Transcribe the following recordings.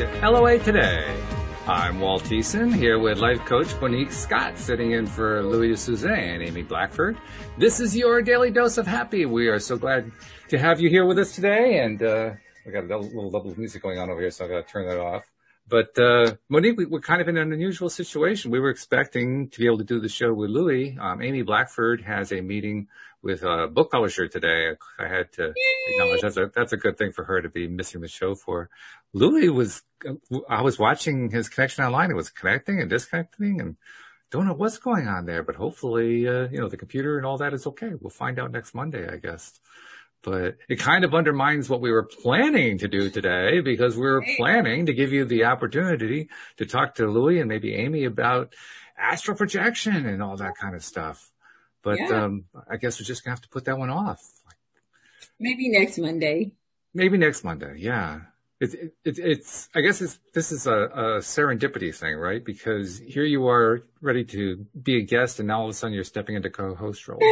To LOA Today. I'm Walt Thiessen here with life coach Monique Scott sitting in for Louis D'Souza and Ami Blackford. This is your daily dose of happy. We are so glad to have you here with us today and, uh, we got a little of music going on over here, so I gotta turn that off. But, uh, Monique, we, are kind of in an unusual situation. We were expecting to be able to do the show with Louis. Um, Ami Blackford has a meeting with a book publisher today. I had to acknowledge that's a, that's a good thing for her to be missing the show for. Louis was, I was watching his connection online. It was connecting and disconnecting and don't know what's going on there, but hopefully, uh, you know, the computer and all that is okay. We'll find out next Monday, I guess. But it kind of undermines what we were planning to do today because we were planning to give you the opportunity to talk to Louis and maybe Ami about astral projection and all that kind of stuff. But yeah. um, I guess we're just gonna have to put that one off. Maybe next Monday. Maybe next Monday. Yeah. It's it, it's I guess it's this is a, a, serendipity thing, right? Because here you are ready to be a guest, and now all of a sudden you're stepping into co-host role.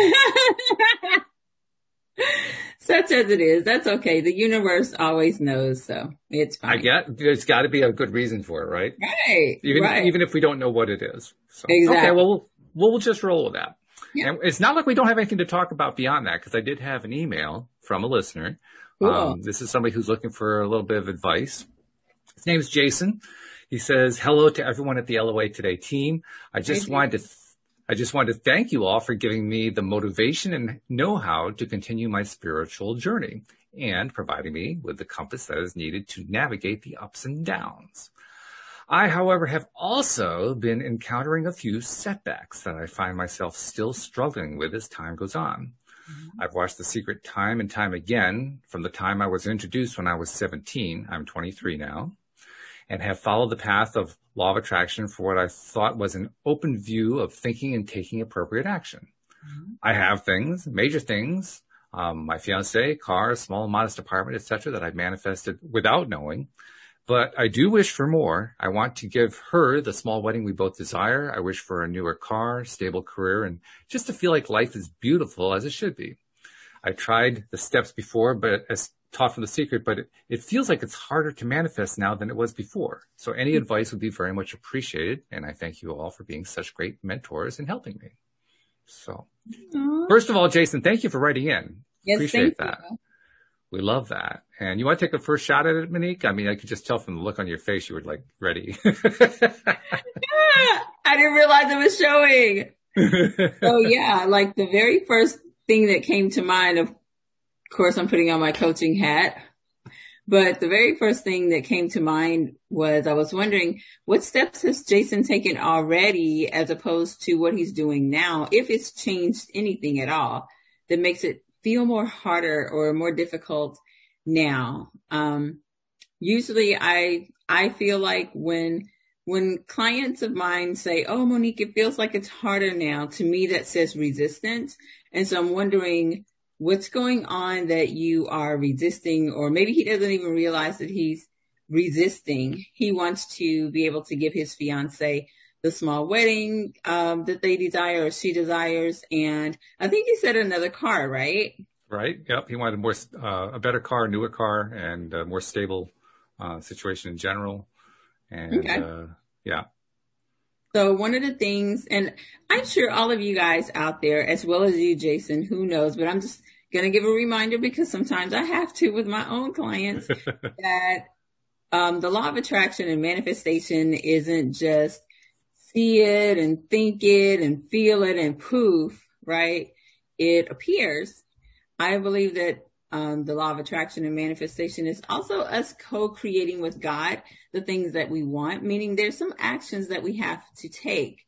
Such as it is, that's okay. The universe always knows, so it's fine. I get there's got to be a good reason for it, right? Right. Even right. even if we don't know what it is. So, exactly. Okay. Well, we'll we'll just roll with that. Yeah. And it's not like we don't have anything to talk about beyond that because I did have an email from a listener. Cool. Um, this is somebody who's looking for a little bit of advice. His name is Jason. He says, hello to everyone at the LOA Today team. I just Thank wanted you. to, th- I just wanted to thank you all for giving me the motivation and know-how to continue my spiritual journey and providing me with the compass that is needed to navigate the ups and downs. I, however, have also been encountering a few setbacks that I find myself still struggling with as time goes on. Mm-hmm. I've watched The Secret time and time again from the time I was introduced when I was 17. I'm 23 now and have followed the path of law of attraction for what I thought was an open view of thinking and taking appropriate action. Mm-hmm. I have things, major things, um, my fiance, car, small, modest apartment, etc., that I've manifested without knowing but I do wish for more. I want to give her the small wedding we both desire. I wish for a newer car, stable career, and just to feel like life is beautiful as it should be. I tried the steps before, but as taught from the secret, but it, it feels like it's harder to manifest now than it was before. So any mm-hmm. advice would be very much appreciated. And I thank you all for being such great mentors and helping me. So Aww. first of all, Jason, thank you for writing in. Yes, Appreciate that. You. We love that. And you want to take a first shot at it, Monique? I mean, I could just tell from the look on your face you were like ready. yeah, I didn't realize it was showing. oh yeah, like the very first thing that came to mind, of course, I'm putting on my coaching hat. But the very first thing that came to mind was I was wondering what steps has Jason taken already as opposed to what he's doing now, if it's changed anything at all that makes it feel more harder or more difficult now. Um, usually I, I feel like when, when clients of mine say, Oh, Monique, it feels like it's harder now. To me, that says resistance. And so I'm wondering what's going on that you are resisting, or maybe he doesn't even realize that he's resisting. He wants to be able to give his fiance the small wedding um, that they desire or she desires. And I think he said another car, right? Right. Yep. He wanted a more uh, a better car, newer car, and a more stable uh, situation in general. And okay. uh, yeah. So one of the things, and I'm sure all of you guys out there, as well as you, Jason, who knows, but I'm just going to give a reminder because sometimes I have to with my own clients that um, the law of attraction and manifestation isn't just see it and think it and feel it and poof, right? It appears. I believe that um, the law of attraction and manifestation is also us co-creating with God the things that we want, meaning there's some actions that we have to take.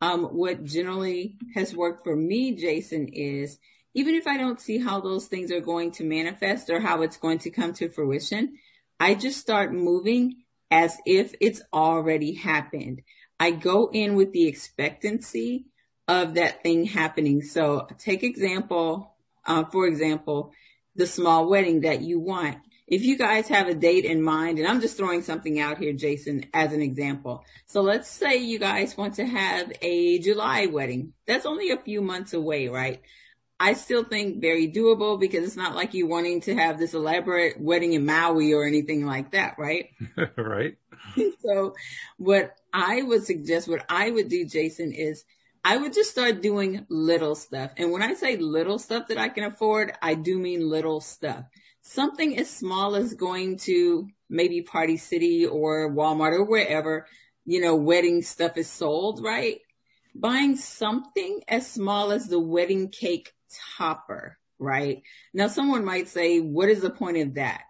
Um, what generally has worked for me, Jason, is even if I don't see how those things are going to manifest or how it's going to come to fruition, I just start moving as if it's already happened. I go in with the expectancy of that thing happening. So take example, uh, for example, the small wedding that you want. If you guys have a date in mind, and I'm just throwing something out here, Jason, as an example. So let's say you guys want to have a July wedding. That's only a few months away, right? I still think very doable because it's not like you wanting to have this elaborate wedding in Maui or anything like that, right? right. so what I would suggest, what I would do, Jason, is I would just start doing little stuff. And when I say little stuff that I can afford, I do mean little stuff. Something as small as going to maybe Party City or Walmart or wherever, you know, wedding stuff is sold, right? Buying something as small as the wedding cake topper, right? Now someone might say, what is the point of that?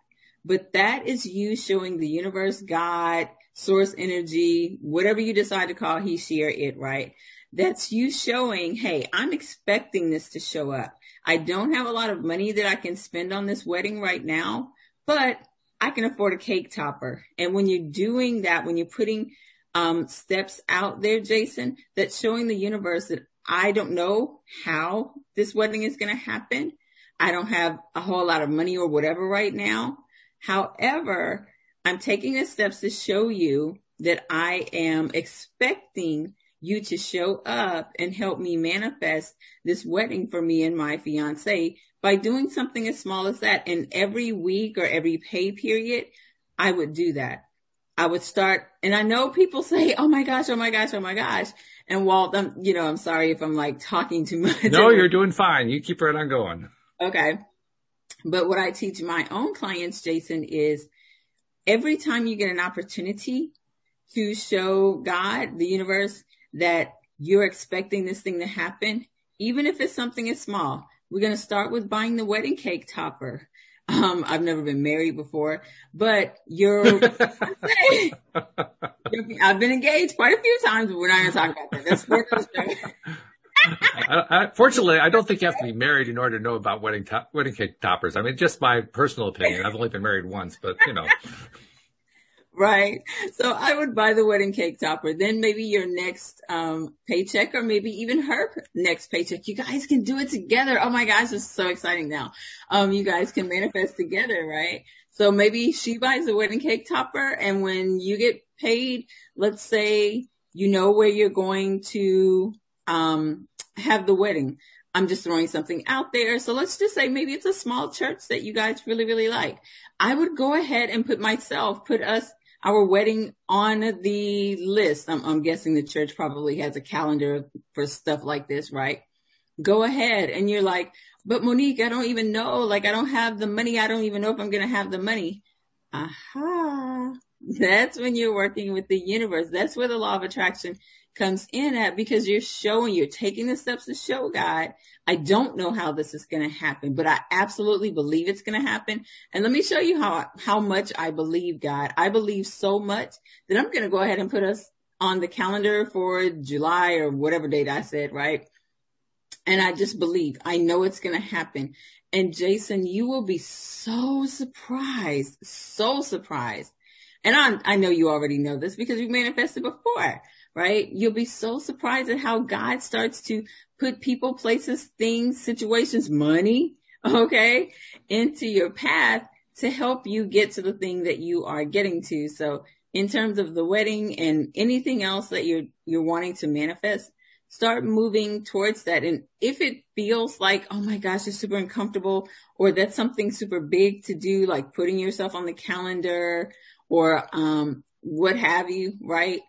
But that is you showing the universe, God, source energy, whatever you decide to call he, she, or it, right? That's you showing, hey, I'm expecting this to show up. I don't have a lot of money that I can spend on this wedding right now, but I can afford a cake topper. And when you're doing that, when you're putting um, steps out there, Jason, that's showing the universe that I don't know how this wedding is going to happen. I don't have a whole lot of money or whatever right now. However, I'm taking the steps to show you that I am expecting you to show up and help me manifest this wedding for me and my fiance by doing something as small as that. And every week or every pay period, I would do that. I would start, and I know people say, "Oh my gosh, oh my gosh, oh my gosh," and Walt, I'm, you know, I'm sorry if I'm like talking too much. No, you're doing fine. You keep right on going. Okay. But what I teach my own clients, Jason, is every time you get an opportunity to show God, the universe, that you're expecting this thing to happen, even if it's something as small, we're going to start with buying the wedding cake topper. Um, I've never been married before, but you're, I've been engaged quite a few times, but we're not going to talk about that. That's for I, I, fortunately, I don't think you have to be married in order to know about wedding top, wedding cake toppers. I mean, just my personal opinion. I've only been married once, but you know. Right. So I would buy the wedding cake topper. Then maybe your next um, paycheck or maybe even her next paycheck. You guys can do it together. Oh my gosh, this is so exciting now. Um, you guys can manifest together, right? So maybe she buys the wedding cake topper and when you get paid, let's say you know where you're going to um, have the wedding. I'm just throwing something out there. So let's just say maybe it's a small church that you guys really, really like. I would go ahead and put myself, put us our wedding on the list. I'm, I'm guessing the church probably has a calendar for stuff like this, right? Go ahead. And you're like, but Monique, I don't even know. Like, I don't have the money. I don't even know if I'm going to have the money. Aha. That's when you're working with the universe. That's where the law of attraction comes in at because you're showing, you're taking the steps to show God, I don't know how this is going to happen, but I absolutely believe it's going to happen. And let me show you how, how much I believe God. I believe so much that I'm going to go ahead and put us on the calendar for July or whatever date I said, right? And I just believe, I know it's going to happen. And Jason, you will be so surprised, so surprised. And I, I know you already know this because you've manifested before right? You'll be so surprised at how God starts to put people, places, things, situations, money, okay, into your path to help you get to the thing that you are getting to. So in terms of the wedding and anything else that you're, you're wanting to manifest, start moving towards that. And if it feels like, oh my gosh, it's super uncomfortable or that's something super big to do, like putting yourself on the calendar or, um, what have you, right?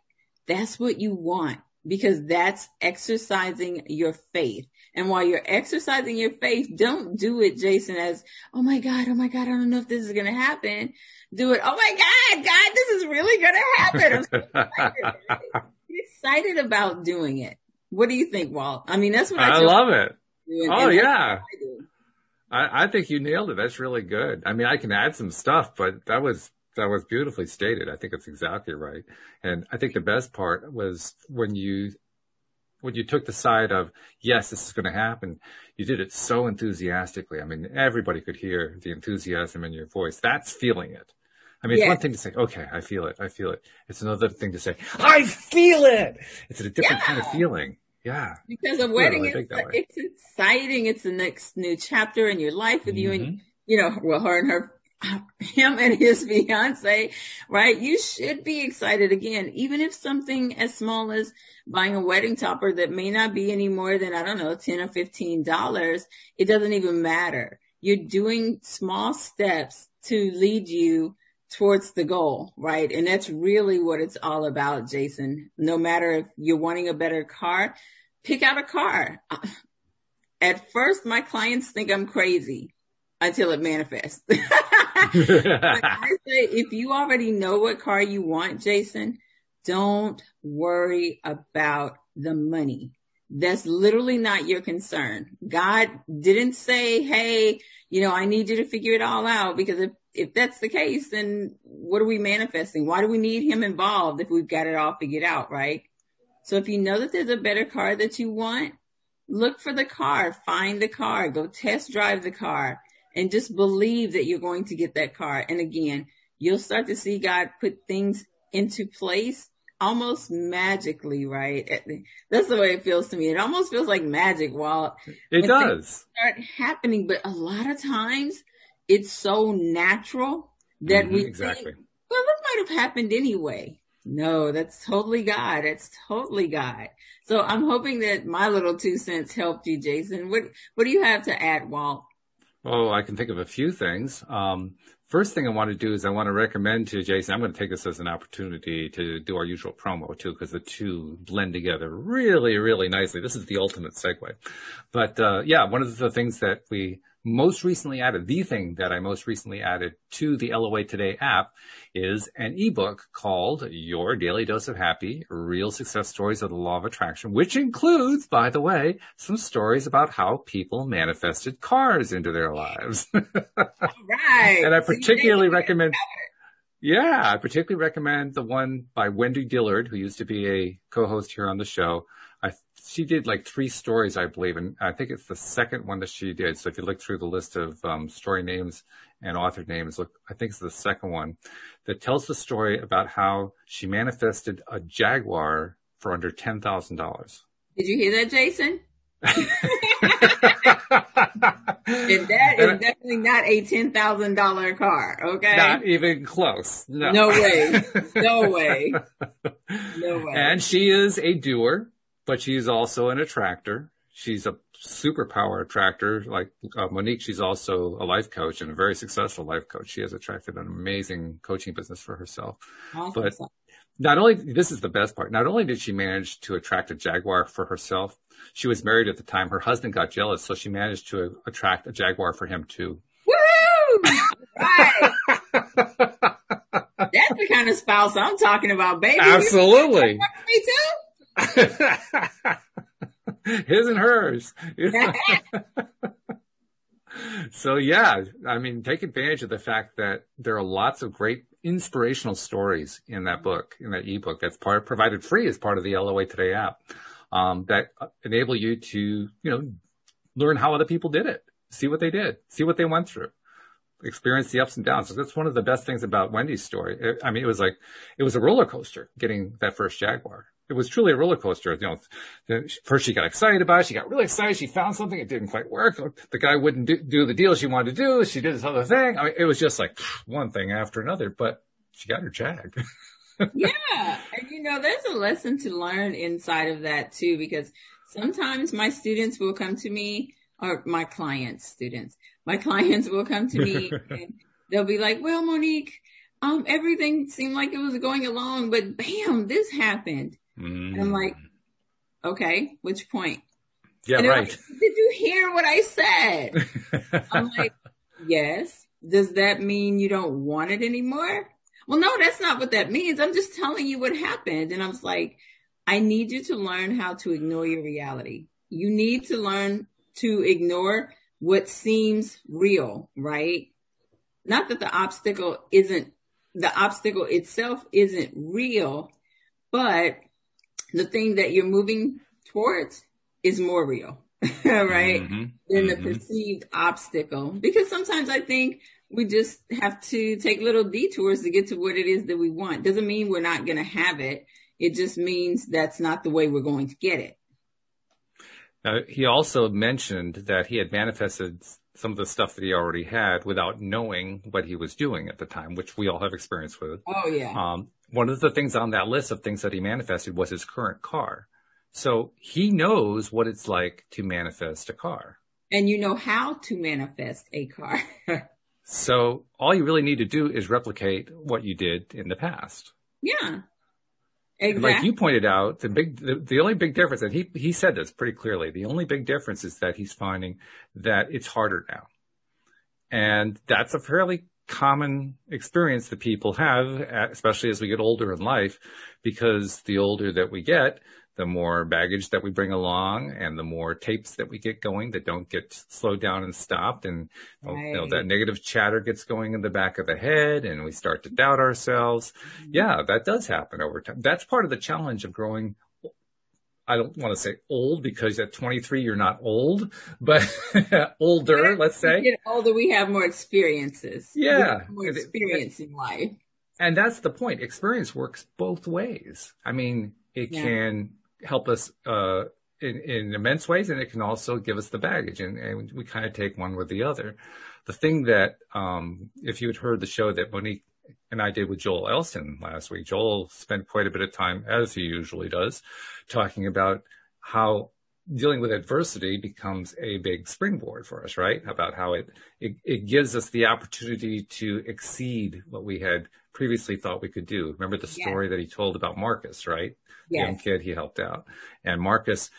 That's what you want because that's exercising your faith. And while you're exercising your faith, don't do it, Jason, as, oh my God, oh my God, I don't know if this is going to happen. Do it, oh my God, God, this is really going to happen. I'm so excited. excited about doing it. What do you think, Walt? I mean, that's what I, I love it. oh yeah. I, I think you nailed it. That's really good. I mean, I can add some stuff, but that was that was beautifully stated. I think it's exactly right. And I think the best part was when you, when you took the side of, yes, this is going to happen, you did it so enthusiastically. I mean, everybody could hear the enthusiasm in your voice. That's feeling it. I mean, it's one thing to say, okay, I feel it. I feel it. It's another thing to say, I feel it. It's a different yeah. kind of feeling. Yeah. Because a wedding is, it's exciting. It's the next new chapter in your life with mm-hmm. you and, mm-hmm. you know, well, her and her him and his fiance, right? You should be excited again, even if something as small as buying a wedding topper that may not be any more than, I don't know, 10 or $15. It doesn't even matter. You're doing small steps to lead you towards the goal, right? And that's really what it's all about, Jason. No matter if you're wanting a better car, pick out a car. At first, my clients think I'm crazy until it manifests. I say, if you already know what car you want, Jason, don't worry about the money. That's literally not your concern. God didn't say, Hey, you know, I need you to figure it all out because if, if that's the case, then what are we manifesting? Why do we need him involved if we've got it all figured out? Right. So if you know that there's a better car that you want, look for the car, find the car, go test drive the car and just believe that you're going to get that car. And again, you'll start to see God put things into place almost magically, right? That's the way it feels to me. It almost feels like magic while it does start happening. But a lot of times it's so natural that mm-hmm, we exactly. Think, well, this might have happened anyway. No, that's totally God. That's totally God. So I'm hoping that my little two cents helped you, Jason. What What do you have to add, Walt? Oh, I can think of a few things. Um, first thing I want to do is I want to recommend to Jason, I'm going to take this as an opportunity to do our usual promo too, because the two blend together really, really nicely. This is the ultimate segue. But, uh, yeah, one of the things that we most recently added, the thing that I most recently added to the LOA Today app is an ebook called Your Daily Dose of Happy, Real Success Stories of the Law of Attraction, which includes, by the way, some stories about how people manifested cars into their lives. right. and I particularly recommend yeah, I particularly recommend the one by Wendy Dillard, who used to be a co-host here on the show. I, she did like three stories, I believe, and I think it's the second one that she did. So if you look through the list of um, story names and author names, look, I think it's the second one that tells the story about how she manifested a Jaguar for under ten thousand dollars. Did you hear that, Jason? and that is definitely not a ten thousand dollar car. Okay, not even close. No, no way, no way, no way. And she is a doer, but she's also an attractor. She's a superpower attractor. Like uh, Monique, she's also a life coach and a very successful life coach. She has attracted an amazing coaching business for herself. Awesome. But not only, this is the best part, not only did she manage to attract a Jaguar for herself, she was married at the time. Her husband got jealous, so she managed to attract a Jaguar for him too. Woo! Right. That's the kind of spouse I'm talking about, baby. Absolutely. Me too. His and hers. so yeah, I mean, take advantage of the fact that there are lots of great inspirational stories in that book, in that ebook that's part, provided free as part of the LOA Today app, um, that enable you to, you know, learn how other people did it, see what they did, see what they went through, experience the ups and downs. So that's one of the best things about Wendy's story. It, I mean, it was like, it was a roller coaster getting that first Jaguar it was truly a roller coaster. You know, first she got excited about it. She got really excited. She found something. It didn't quite work. The guy wouldn't do, do the deal she wanted to do. She did this other thing. I mean, it was just like one thing after another, but she got her jag. yeah. And you know, there's a lesson to learn inside of that too, because sometimes my students will come to me or my clients, students, my clients will come to me and they'll be like, well, Monique, um, everything seemed like it was going along, but bam, this happened. Mm. And I'm like, okay, which point? Yeah, and right. Like, Did you hear what I said? I'm like, yes. Does that mean you don't want it anymore? Well, no, that's not what that means. I'm just telling you what happened. And I was like, I need you to learn how to ignore your reality. You need to learn to ignore what seems real, right? Not that the obstacle isn't, the obstacle itself isn't real, but the thing that you're moving towards is more real, right? Mm-hmm. Than the mm-hmm. perceived obstacle. Because sometimes I think we just have to take little detours to get to what it is that we want. Doesn't mean we're not going to have it. It just means that's not the way we're going to get it. Now, he also mentioned that he had manifested some of the stuff that he already had without knowing what he was doing at the time, which we all have experience with. Oh yeah. Um, one of the things on that list of things that he manifested was his current car. So he knows what it's like to manifest a car. And you know how to manifest a car. so all you really need to do is replicate what you did in the past. Yeah. Exactly. Like you pointed out, the big, the, the only big difference, and he, he said this pretty clearly, the only big difference is that he's finding that it's harder now. And that's a fairly common experience that people have, especially as we get older in life, because the older that we get, the more baggage that we bring along and the more tapes that we get going that don't get slowed down and stopped. And right. you know, that negative chatter gets going in the back of the head and we start to doubt ourselves. Mm-hmm. Yeah, that does happen over time. That's part of the challenge of growing I don't want to say old because at 23 you're not old, but older, let's say. Get older, we have more experiences. Yeah, more experience in life. And that's the point. Experience works both ways. I mean, it yeah. can help us uh, in, in immense ways, and it can also give us the baggage, and, and we kind of take one with the other. The thing that, um, if you had heard the show that Monique and I did with Joel Elston last week, Joel spent quite a bit of time, as he usually does, talking about how dealing with adversity becomes a big springboard for us, right? About how it, it, it gives us the opportunity to exceed what we had previously thought we could do. Remember the story that he told about Marcus, right? Yes. Young kid he helped out. And Marcus,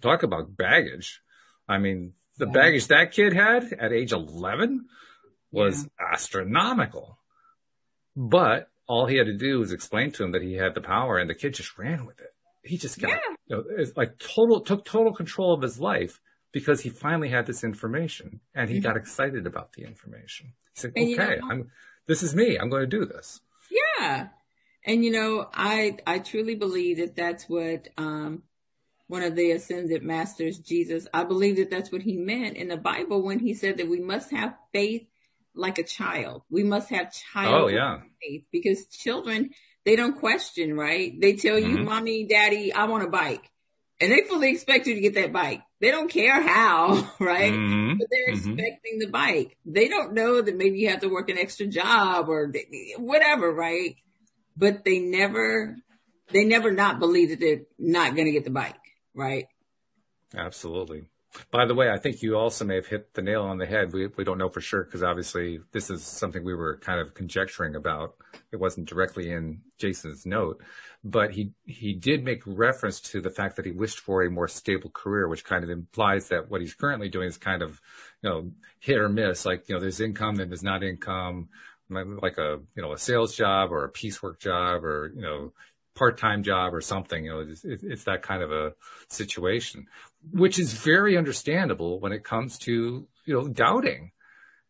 talk about baggage. I mean, the yeah. baggage that kid had at age 11 was yeah. astronomical. But all he had to do was explain to him that he had the power and the kid just ran with it. He just got, you know, it's like total, took total control of his life because he finally had this information and he mm-hmm. got excited about the information. He said, and okay, you know, I'm, this is me. I'm going to do this. Yeah. And you know, I I truly believe that that's what um, one of the ascended masters, Jesus, I believe that that's what he meant in the Bible when he said that we must have faith like a child. We must have child oh, yeah. faith because children they don't question, right? They tell you, mm-hmm. "Mommy, Daddy, I want a bike." And they fully expect you to get that bike. They don't care how, right? Mm-hmm. But they're mm-hmm. expecting the bike. They don't know that maybe you have to work an extra job or whatever, right? But they never, they never not believe that they're not going to get the bike, right? Absolutely. By the way, I think you also may have hit the nail on the head. We, we don't know for sure because obviously this is something we were kind of conjecturing about. It wasn't directly in Jason's note, but he, he did make reference to the fact that he wished for a more stable career, which kind of implies that what he's currently doing is kind of, you know, hit or miss. Like, you know, there's income, then there's not income, like a, you know, a sales job or a piecework job or, you know, part-time job or something. You know, it's, it's, that kind of a situation, which is very understandable when it comes to, you know, doubting.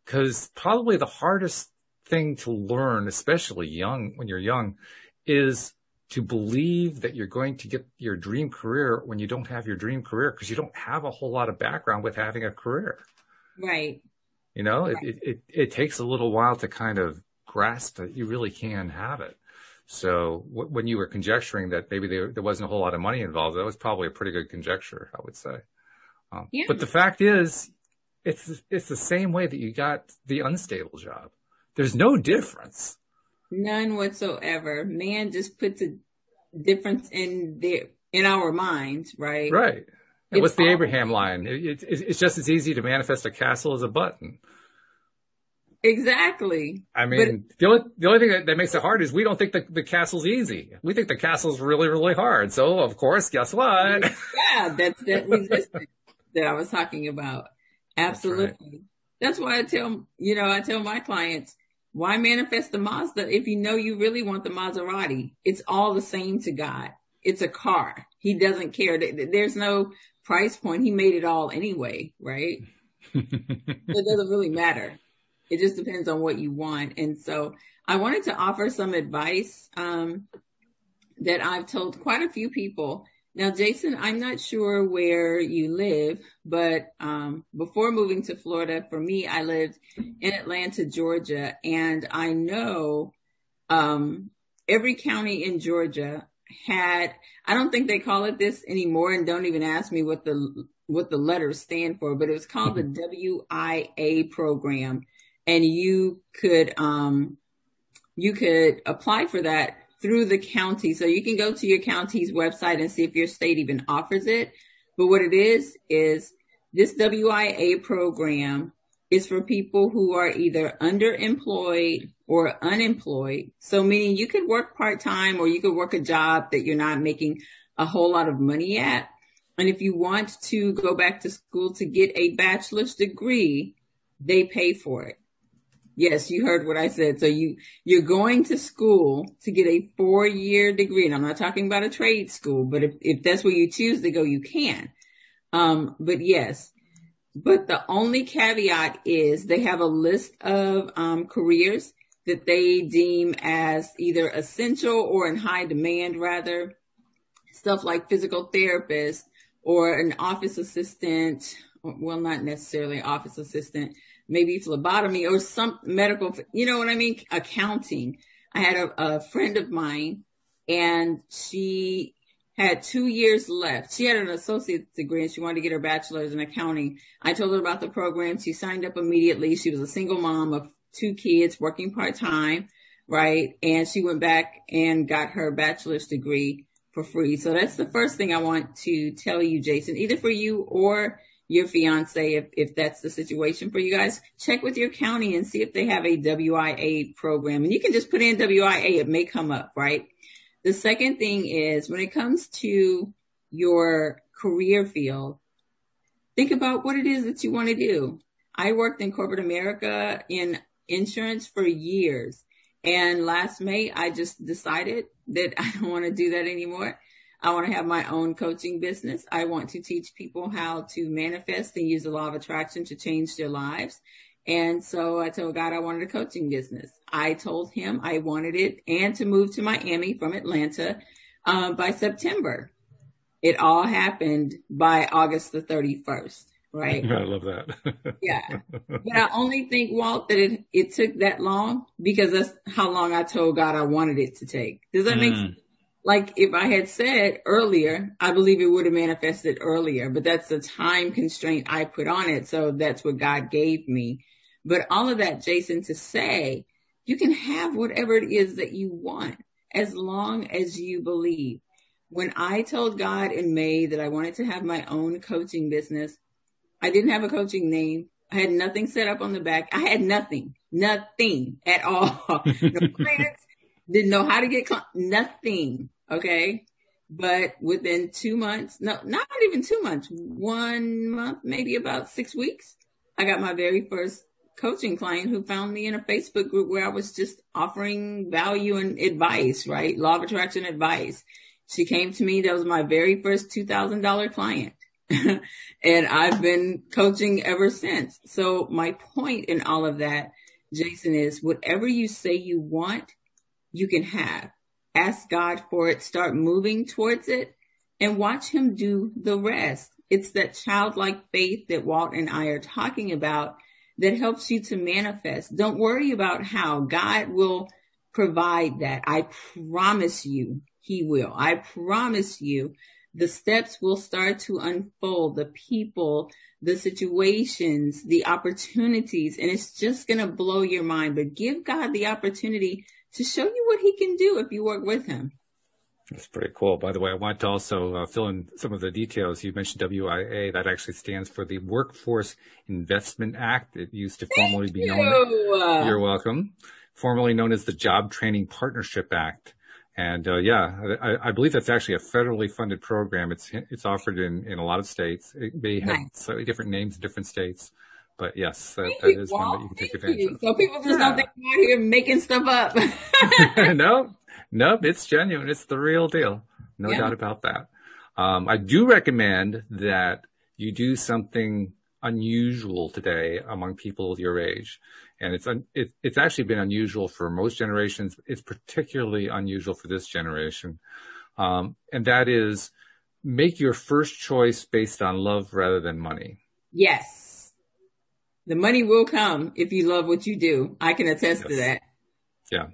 Cause probably the hardest thing to learn, especially young, when you're young, is to believe that you're going to get your dream career when you don't have your dream career because you don't have a whole lot of background with having a career. Right. You know, right. It, it, it takes a little while to kind of grasp that you really can have it. So w- when you were conjecturing that maybe there, there wasn't a whole lot of money involved, that was probably a pretty good conjecture, I would say. Um, yeah. But the fact is, it's it's the same way that you got the unstable job. There's no difference. None whatsoever. Man just puts a difference in their in our minds, right? Right. And what's the Abraham line? It, it, it's just as easy to manifest a castle as a button. Exactly. I mean, but, the only the only thing that, that, makes it hard is we don't think the, the castle's easy. We think the castle's really really hard. So of course, guess what? Yeah, that's that resistance that I was talking about. Absolutely. That's, right. that's why I tell you know I tell my clients why manifest the Mazda if you know you really want the Maserati? It's all the same to God. It's a car. He doesn't care. There's no price point. He made it all anyway, right? so it doesn't really matter. It just depends on what you want. And so I wanted to offer some advice um, that I've told quite a few people. Now, Jason, I'm not sure where you live, but um, before moving to Florida, for me, I lived in Atlanta, Georgia, and I know um, every county in Georgia had, I don't think they call it this anymore, and don't even ask me what the what the letters stand for, but it was called the WIA program. And you could, um, you could apply for that through the county. So you can go to your county's website and see if your state even offers it. But what it is, is this WIA program is for people who are either underemployed or unemployed. So meaning you could work part time or you could work a job that you're not making a whole lot of money at. And if you want to go back to school to get a bachelor's degree, they pay for it. Yes, you heard what I said. So you, you're going to school to get a four year degree. And I'm not talking about a trade school, but if, if that's where you choose to go, you can. Um, but yes, but the only caveat is they have a list of um, careers that they deem as either essential or in high demand rather stuff like physical therapist or an office assistant well not necessarily office assistant maybe phlebotomy or some medical you know what i mean accounting i had a, a friend of mine and she had two years left. She had an associate's degree and she wanted to get her bachelor's in accounting. I told her about the program. She signed up immediately. She was a single mom of two kids working part time, right? And she went back and got her bachelor's degree for free. So that's the first thing I want to tell you, Jason, either for you or your fiance, if, if that's the situation for you guys, check with your county and see if they have a WIA program. And you can just put in WIA. It may come up, right? The second thing is when it comes to your career field, think about what it is that you want to do. I worked in corporate America in insurance for years. And last May, I just decided that I don't want to do that anymore. I want to have my own coaching business. I want to teach people how to manifest and use the law of attraction to change their lives. And so I told God I wanted a coaching business. I told him I wanted it and to move to Miami from Atlanta uh, by September. It all happened by August the 31st, right? I love that. yeah. But I only think, Walt, that it, it took that long because that's how long I told God I wanted it to take. Does that mm. make sense? Like if I had said earlier, I believe it would have manifested earlier, but that's the time constraint I put on it. So that's what God gave me. But all of that, Jason, to say you can have whatever it is that you want as long as you believe. When I told God in May that I wanted to have my own coaching business, I didn't have a coaching name. I had nothing set up on the back. I had nothing, nothing at all. no clients, didn't know how to get nothing. Okay. But within two months, no, not even two months, one month, maybe about six weeks, I got my very first coaching client who found me in a Facebook group where I was just offering value and advice, right? Law of attraction advice. She came to me. That was my very first $2,000 client. and I've been coaching ever since. So my point in all of that, Jason, is whatever you say you want, you can have. Ask God for it. Start moving towards it and watch him do the rest. It's that childlike faith that Walt and I are talking about that helps you to manifest. Don't worry about how God will provide that. I promise you he will. I promise you the steps will start to unfold, the people, the situations, the opportunities, and it's just going to blow your mind. But give God the opportunity to show you what he can do if you work with him. That's pretty cool. By the way, I want to also uh, fill in some of the details. You mentioned WIA. That actually stands for the Workforce Investment Act. It used to formally be known. You. You're welcome. Formerly known as the Job Training Partnership Act. And uh, yeah, I, I, believe that's actually a federally funded program. It's it's offered in, in a lot of states. It may have nice. slightly different names in different states, but yes, that, that is one that you can take advantage of. So people just yeah. don't think I'm out here making stuff up. no, Nope, it's genuine. It's the real deal. No yeah. doubt about that. Um, I do recommend that you do something unusual today among people your age. And it's, un- it, it's actually been unusual for most generations. It's particularly unusual for this generation. Um, and that is make your first choice based on love rather than money. Yes. The money will come if you love what you do. I can attest yes. to that. Yeah.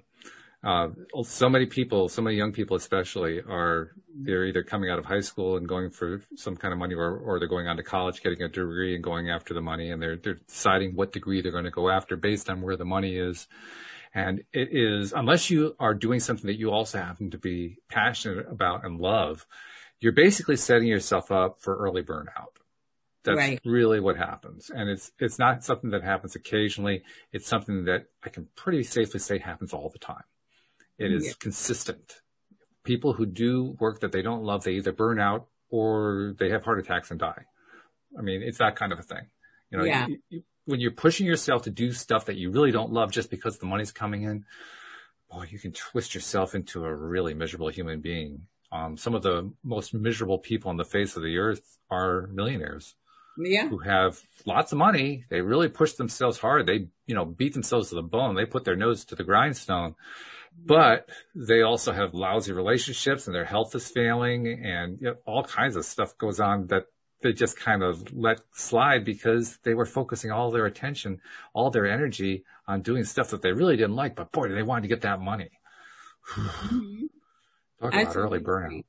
uh, so many people, so many young people especially are, they're either coming out of high school and going for some kind of money or, or they're going on to college, getting a degree and going after the money and they're, they're deciding what degree they're going to go after based on where the money is. And it is, unless you are doing something that you also happen to be passionate about and love, you're basically setting yourself up for early burnout. That's right. really what happens. And it's, it's not something that happens occasionally. It's something that I can pretty safely say happens all the time. It is yeah. consistent. People who do work that they don't love, they either burn out or they have heart attacks and die. I mean, it's that kind of a thing. You know, yeah. you, you, when you're pushing yourself to do stuff that you really don't love just because the money's coming in, boy, you can twist yourself into a really miserable human being. Um, some of the most miserable people on the face of the earth are millionaires. Yeah. Who have lots of money. They really push themselves hard. They, you know, beat themselves to the bone. They put their nose to the grindstone but they also have lousy relationships and their health is failing and you know, all kinds of stuff goes on that they just kind of let slide because they were focusing all their attention, all their energy on doing stuff that they really didn't like, but boy, they wanted to get that money. Mm-hmm. Talk about early burnout.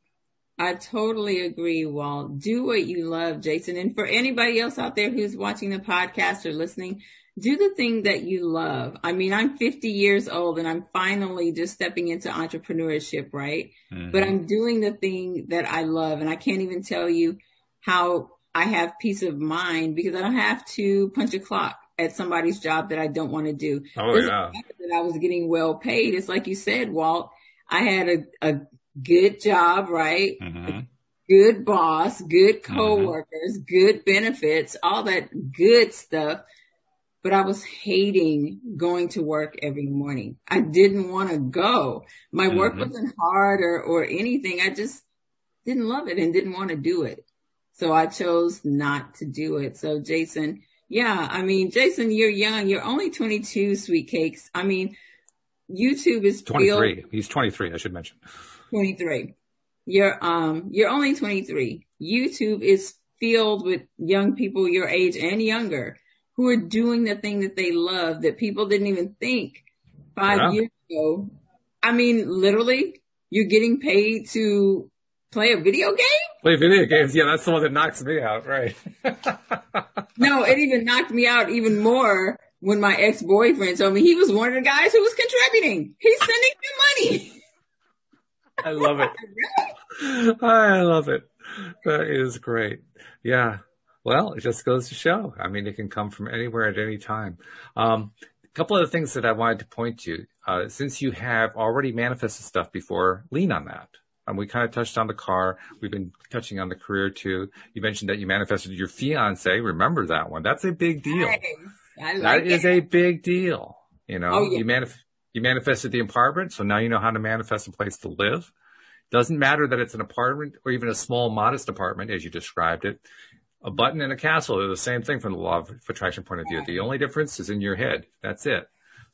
I totally agree, Walt. Do what you love, Jason. And for anybody else out there who's watching the podcast or listening, do the thing that you love. I mean, I'm 50 years old and I'm finally just stepping into entrepreneurship, right? Mm-hmm. But I'm doing the thing that I love and I can't even tell you how I have peace of mind because I don't have to punch a clock at somebody's job that I don't want to do. Oh yeah. That I was getting well paid. It's like you said, Walt, I had a, a good job, right? Mm-hmm. Good boss, good mm-hmm. coworkers, mm-hmm. good benefits, all that good stuff but I was hating going to work every morning. I didn't want to go. My mm-hmm. work wasn't hard or, or anything. I just didn't love it and didn't want to do it. So I chose not to do it. So Jason, yeah, I mean, Jason, you're young. You're only 22, sweet cakes. I mean, YouTube is 23. Filled, He's 23. I should mention 23. You're, um, you're only 23. YouTube is filled with young people your age and younger who are doing the thing that they love that people didn't even think five yeah. years ago. I mean, literally, you're getting paid to play a video game? Play video games. Yeah, that's the one that knocks me out, right? no, it even knocked me out even more when my ex-boyfriend told me he was one of the guys who was contributing. He's sending me money. I love it. I love it. That is great. Yeah. Well, it just goes to show. I mean, it can come from anywhere at any time. Um, a couple of the things that I wanted to point to, uh, since you have already manifested stuff before, lean on that. Um, we kind of touched on the car. We've been touching on the career too. You mentioned that you manifested your fiance. Remember that one. That's a big deal. Nice. Like that is a big deal. You know, oh, yeah. you manif- you manifested the apartment. So now you know how to manifest a place to live. Doesn't matter that it's an apartment or even a small, modest apartment as you described it a button and a castle are the same thing from the law of attraction point of view. The only difference is in your head. That's it.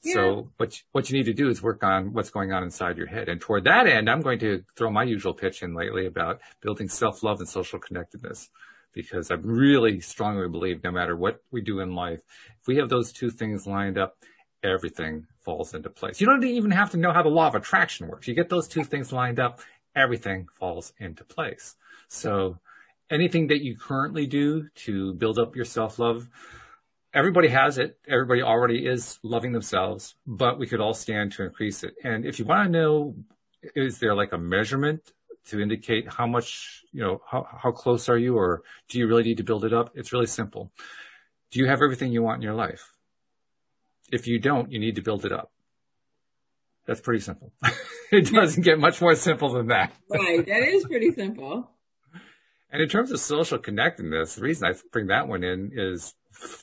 Yeah. So what you, what you need to do is work on what's going on inside your head. And toward that end, I'm going to throw my usual pitch in lately about building self-love and social connectedness because I really strongly believe no matter what we do in life, if we have those two things lined up, everything falls into place. You don't even have to know how the law of attraction works. You get those two things lined up, everything falls into place. So anything that you currently do to build up your self love, everybody has it. Everybody already is loving themselves, but we could all stand to increase it. And if you want to know, is there like a measurement to indicate how much, you know, how, how close are you or do you really need to build it up? It's really simple. Do you have everything you want in your life? If you don't, you need to build it up. That's pretty simple. it doesn't get much more simple than that. Right. That is pretty simple. And in terms of social connectedness, the reason I bring that one in is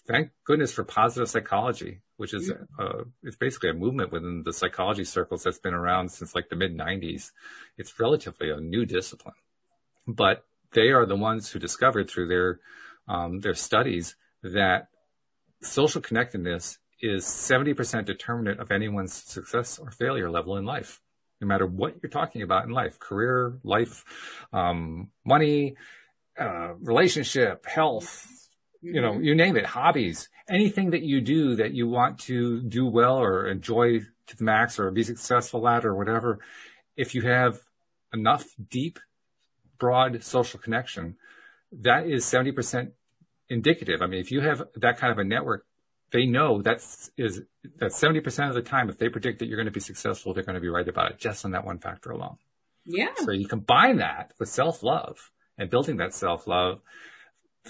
thank goodness for positive psychology, which is uh, it's basically a movement within the psychology circles that's been around since like the mid 90s. It's relatively a new discipline, but they are the ones who discovered through their um, their studies that social connectedness is 70% determinant of anyone's success or failure level in life no matter what you're talking about in life career life um, money uh, relationship, health, you know, mm-hmm. you name it, hobbies, anything that you do that you want to do well or enjoy to the max or be successful at or whatever, if you have enough deep, broad social connection, that is 70% indicative. I mean, if you have that kind of a network, they know that's is that 70% of the time, if they predict that you're going to be successful, they're going to be right about it just on that one factor alone. Yeah. So you combine that with self love and building that self love.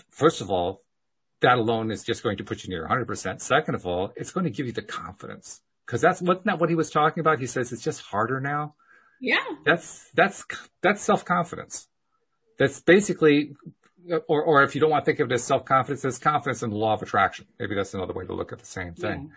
First of all, that alone is just going to put you near 100%. Second of all, it's going to give you the confidence because that's what not what he was talking about. He says it's just harder now. Yeah. That's that's that's self confidence. That's basically, or or if you don't want to think of it as self confidence, it's confidence in the law of attraction. Maybe that's another way to look at the same thing. Yeah.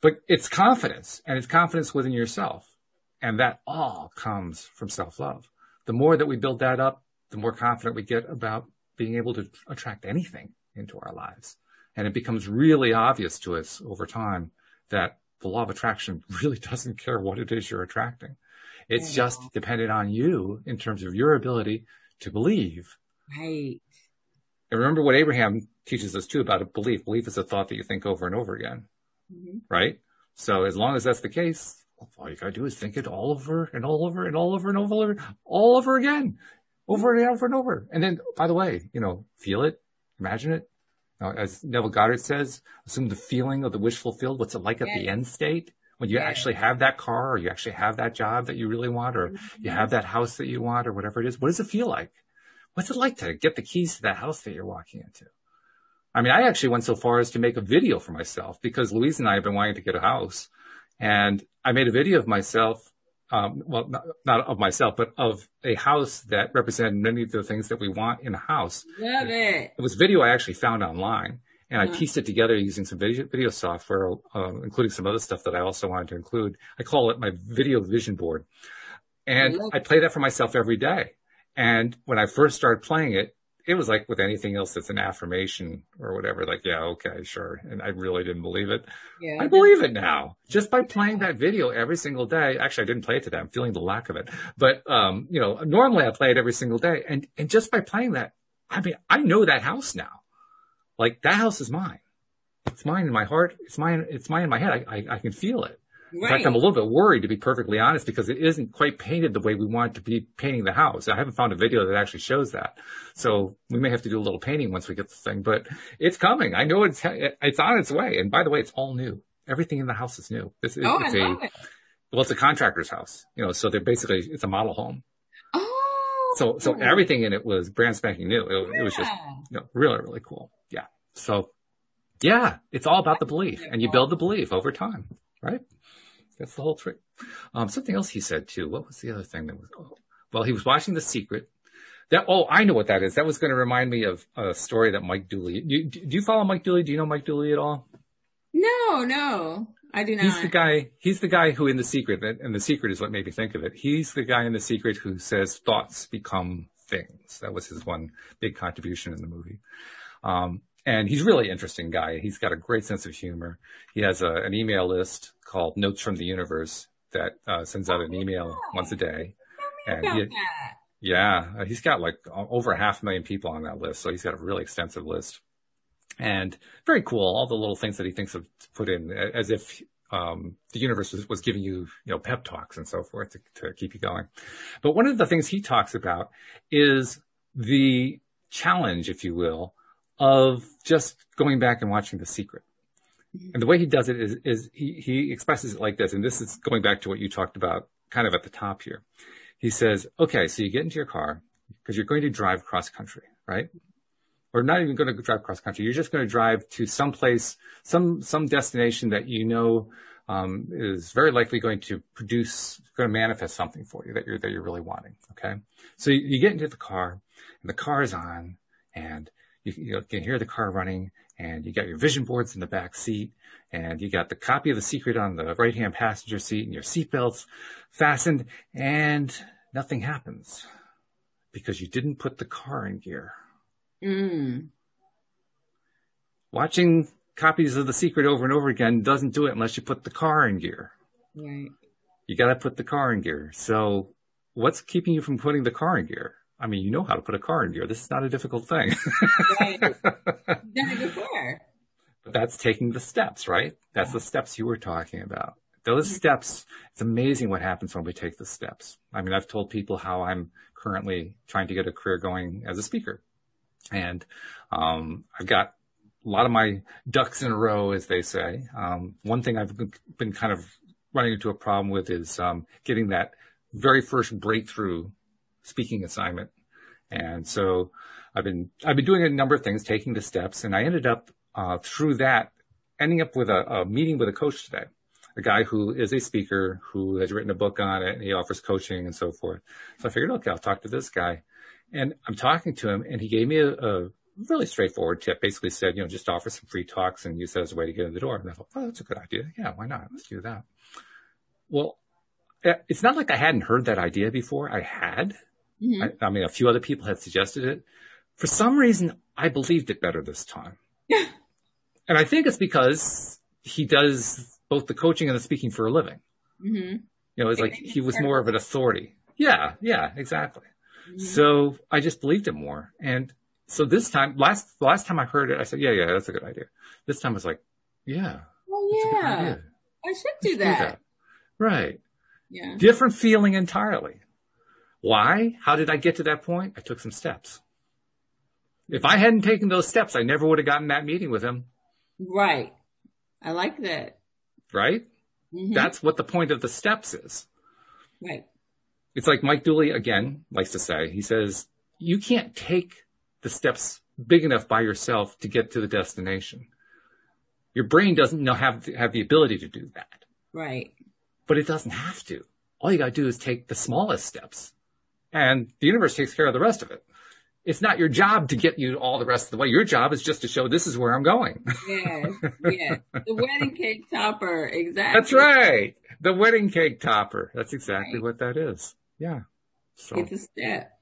But it's confidence, and it's confidence within yourself, and that all comes from self love. The more that we build that up, the more confident we get about being able to attract anything into our lives. And it becomes really obvious to us over time that the law of attraction really doesn't care what it is you're attracting. It's just dependent on you in terms of your ability to believe. Right. And remember what Abraham teaches us too about a belief. Belief is a thought that you think over and over again. Mm-hmm. Right? So as long as that's the case, all you gotta do is think it all over and all over and all over and over, all over again, over and over and over. And then, by the way, you know, feel it, imagine it. Now, as Neville Goddard says, assume the feeling of the wish fulfilled. What's it like yes. at the end state? When you yes. actually have that car or you actually have that job that you really want or mm-hmm. you have that house that you want or whatever it is. What does it feel like? What's it like to get the keys to that house that you're walking into? I mean, I actually went so far as to make a video for myself because Louise and I have been wanting to get a house and I made a video of myself um, well, not, not, of myself, but of a house that represented many of the things that we want in a house. Love it. It was video I actually found online and uh-huh. I pieced it together using some video, video software, uh, including some other stuff that I also wanted to include. I call it my video vision board. And I, I play that for myself every day. And when I first started playing it, it was like with anything else that's an affirmation or whatever, like, yeah, okay, sure. And I really didn't believe it. Yeah, I believe it now just by playing that video every single day. Actually, I didn't play it today. I'm feeling the lack of it, but, um, you know, normally I play it every single day and, and just by playing that, I mean, I know that house now. Like that house is mine. It's mine in my heart. It's mine. It's mine in my head. I, I, I can feel it. Right. In fact, I'm a little bit worried to be perfectly honest because it isn't quite painted the way we want it to be painting the house. I haven't found a video that actually shows that. So we may have to do a little painting once we get the thing, but it's coming. I know it's, it's on its way. And by the way, it's all new. Everything in the house is new. It's, oh, it's I love a, it. well, it's a contractor's house, you know, so they're basically, it's a model home. Oh. So, so everything in it was brand spanking new. It, yeah. it was just, you know, really, really cool. Yeah. So yeah, it's all about the belief and you build the belief over time, right? That's the whole trick. Um, something else he said too. What was the other thing that was? Oh, well, he was watching The Secret. That oh, I know what that is. That was going to remind me of a story that Mike Dooley. Do you, do you follow Mike Dooley? Do you know Mike Dooley at all? No, no, I do not. He's the guy. He's the guy who in The Secret, and The Secret is what made me think of it. He's the guy in The Secret who says thoughts become things. That was his one big contribution in the movie. Um, and he's really interesting guy. He's got a great sense of humor. He has a, an email list called Notes from the Universe that uh, sends out an email once a day. and he, yeah, he's got like over a half a million people on that list, so he's got a really extensive list. And very cool, all the little things that he thinks of to put in, as if um, the universe was, was, giving you, you know, pep talks and so forth to, to keep you going. But one of the things he talks about is the challenge, if you will, of just going back and watching The Secret. Mm-hmm. And the way he does it is, is he, he expresses it like this. And this is going back to what you talked about kind of at the top here. He says, okay, so you get into your car because you're going to drive cross country, right? Or not even going to drive cross country. You're just going to drive to some place, some, some destination that you know, um, is very likely going to produce, going to manifest something for you that you're, that you're really wanting. Okay. So you, you get into the car and the car is on and you, you can hear the car running and you got your vision boards in the back seat and you got the copy of the secret on the right hand passenger seat and your seatbelts fastened and nothing happens because you didn't put the car in gear. Mm. Watching copies of the secret over and over again doesn't do it unless you put the car in gear. Right. You got to put the car in gear. So what's keeping you from putting the car in gear? I mean, you know how to put a car in gear. This is not a difficult thing. right. Done it before. But that's taking the steps, right? That's yeah. the steps you were talking about. Those mm-hmm. steps, it's amazing what happens when we take the steps. I mean, I've told people how I'm currently trying to get a career going as a speaker. And um, I've got a lot of my ducks in a row, as they say. Um, one thing I've been kind of running into a problem with is um, getting that very first breakthrough speaking assignment. And so I've been I've been doing a number of things, taking the steps, and I ended up uh, through that ending up with a, a meeting with a coach today a guy who is a speaker who has written a book on it and he offers coaching and so forth. So I figured, okay, I'll talk to this guy. And I'm talking to him and he gave me a, a really straightforward tip. Basically said, you know, just offer some free talks and use that as a way to get in the door. And I thought, oh, that's a good idea. Yeah, why not? Let's do that. Well, eh, it's not like I hadn't heard that idea before. I had. Mm-hmm. I, I mean, a few other people had suggested it. For some reason, I believed it better this time. and I think it's because he does both the coaching and the speaking for a living. Mm-hmm. You know, it's like he was more of an authority. Yeah, yeah, exactly. Mm-hmm. So I just believed it more. And so this time, last, last time I heard it, I said, yeah, yeah, that's a good idea. This time I was like, yeah. Oh, yeah. I should do that. do that. Right. Yeah. Different feeling entirely. Why? How did I get to that point? I took some steps. If I hadn't taken those steps, I never would have gotten that meeting with him. Right. I like that right? Mm-hmm. That's what the point of the steps is. Right. It's like Mike Dooley again likes to say, he says, you can't take the steps big enough by yourself to get to the destination. Your brain doesn't know have have the ability to do that. Right. But it doesn't have to. All you got to do is take the smallest steps and the universe takes care of the rest of it it's not your job to get you all the rest of the way. Your job is just to show this is where I'm going. yes, yes. The wedding cake topper, exactly. That's right. The wedding cake topper. That's exactly right. what that is. Yeah. So. It's a step.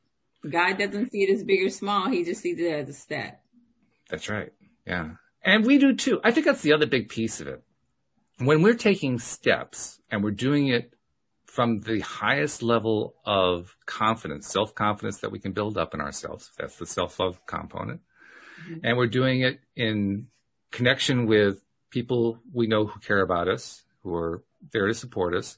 God doesn't see it as big or small. He just sees it as a step. That's right. Yeah. And we do too. I think that's the other big piece of it. When we're taking steps and we're doing it from the highest level of confidence, self-confidence that we can build up in ourselves. That's the self-love component. Mm-hmm. And we're doing it in connection with people we know who care about us, who are there to support us.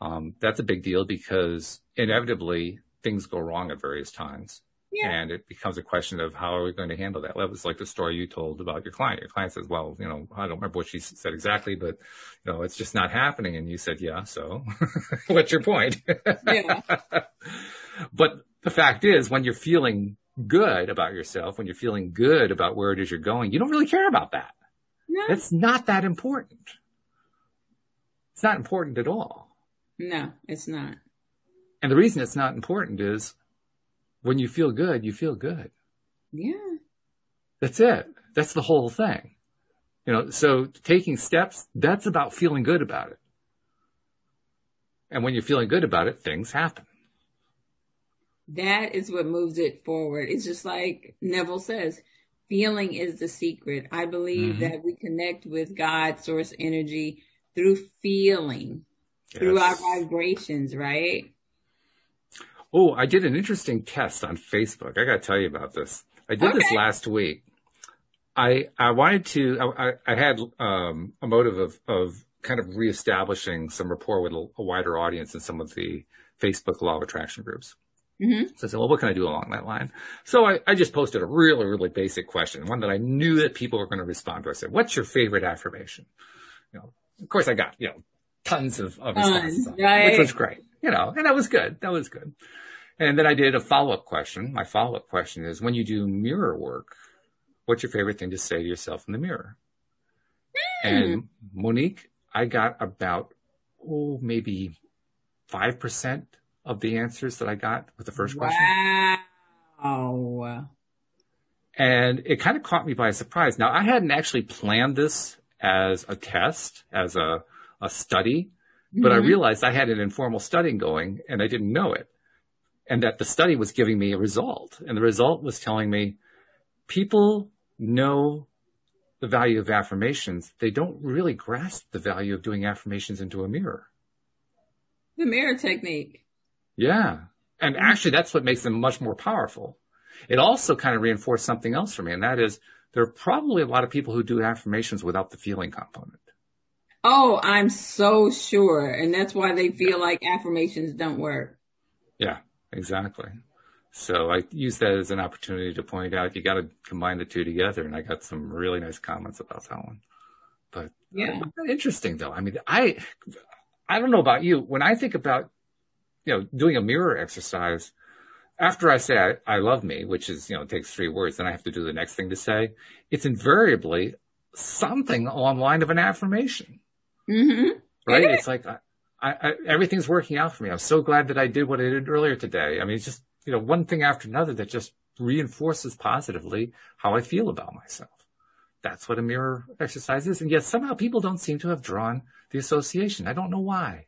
Um, that's a big deal because inevitably things go wrong at various times. Yeah. And it becomes a question of how are we going to handle that? That was like the story you told about your client. Your client says, well, you know, I don't remember what she said exactly, but you know, it's just not happening. And you said, yeah, so what's your point? yeah. but the fact is when you're feeling good about yourself, when you're feeling good about where it is you're going, you don't really care about that. No. It's not that important. It's not important at all. No, it's not. And the reason it's not important is when you feel good, you feel good. Yeah. That's it. That's the whole thing. You know, so taking steps, that's about feeling good about it. And when you're feeling good about it, things happen. That is what moves it forward. It's just like Neville says, feeling is the secret. I believe mm-hmm. that we connect with God, source energy through feeling, yes. through our vibrations, right? Oh, I did an interesting test on Facebook. I got to tell you about this. I did okay. this last week. I I wanted to. I, I had um, a motive of of kind of reestablishing some rapport with a, a wider audience in some of the Facebook law of attraction groups. Mm-hmm. So I said, well, what can I do along that line? So I, I just posted a really, really basic question, one that I knew that people were going to respond to. I said, what's your favorite affirmation? You know, of course I got, you know, tons of, of responses, on, right. which was great, you know, and that was good. That was good. And then I did a follow-up question. My follow-up question is, when you do mirror work, what's your favorite thing to say to yourself in the mirror? Mm. And Monique, I got about, oh, maybe 5% of the answers that I got with the first question. Wow. And it kind of caught me by surprise. Now, I hadn't actually planned this as a test, as a, a study, but mm-hmm. I realized I had an informal studying going and I didn't know it and that the study was giving me a result. And the result was telling me people know the value of affirmations. They don't really grasp the value of doing affirmations into a mirror. The mirror technique. Yeah. And actually that's what makes them much more powerful. It also kind of reinforced something else for me. And that is there are probably a lot of people who do affirmations without the feeling component. Oh, I'm so sure. And that's why they feel like affirmations don't work. Yeah, exactly. So I use that as an opportunity to point out you got to combine the two together. And I got some really nice comments about that one. But yeah, uh, interesting though. I mean, I, I don't know about you. When I think about, you know, doing a mirror exercise, after I say I, I love me, which is, you know, takes three words, then I have to do the next thing to say. It's invariably something along the line of an affirmation. Mm-hmm. Right? It's like, I, I, everything's working out for me. I'm so glad that I did what I did earlier today. I mean, it's just, you know, one thing after another that just reinforces positively how I feel about myself. That's what a mirror exercise is. And yet somehow people don't seem to have drawn the association. I don't know why.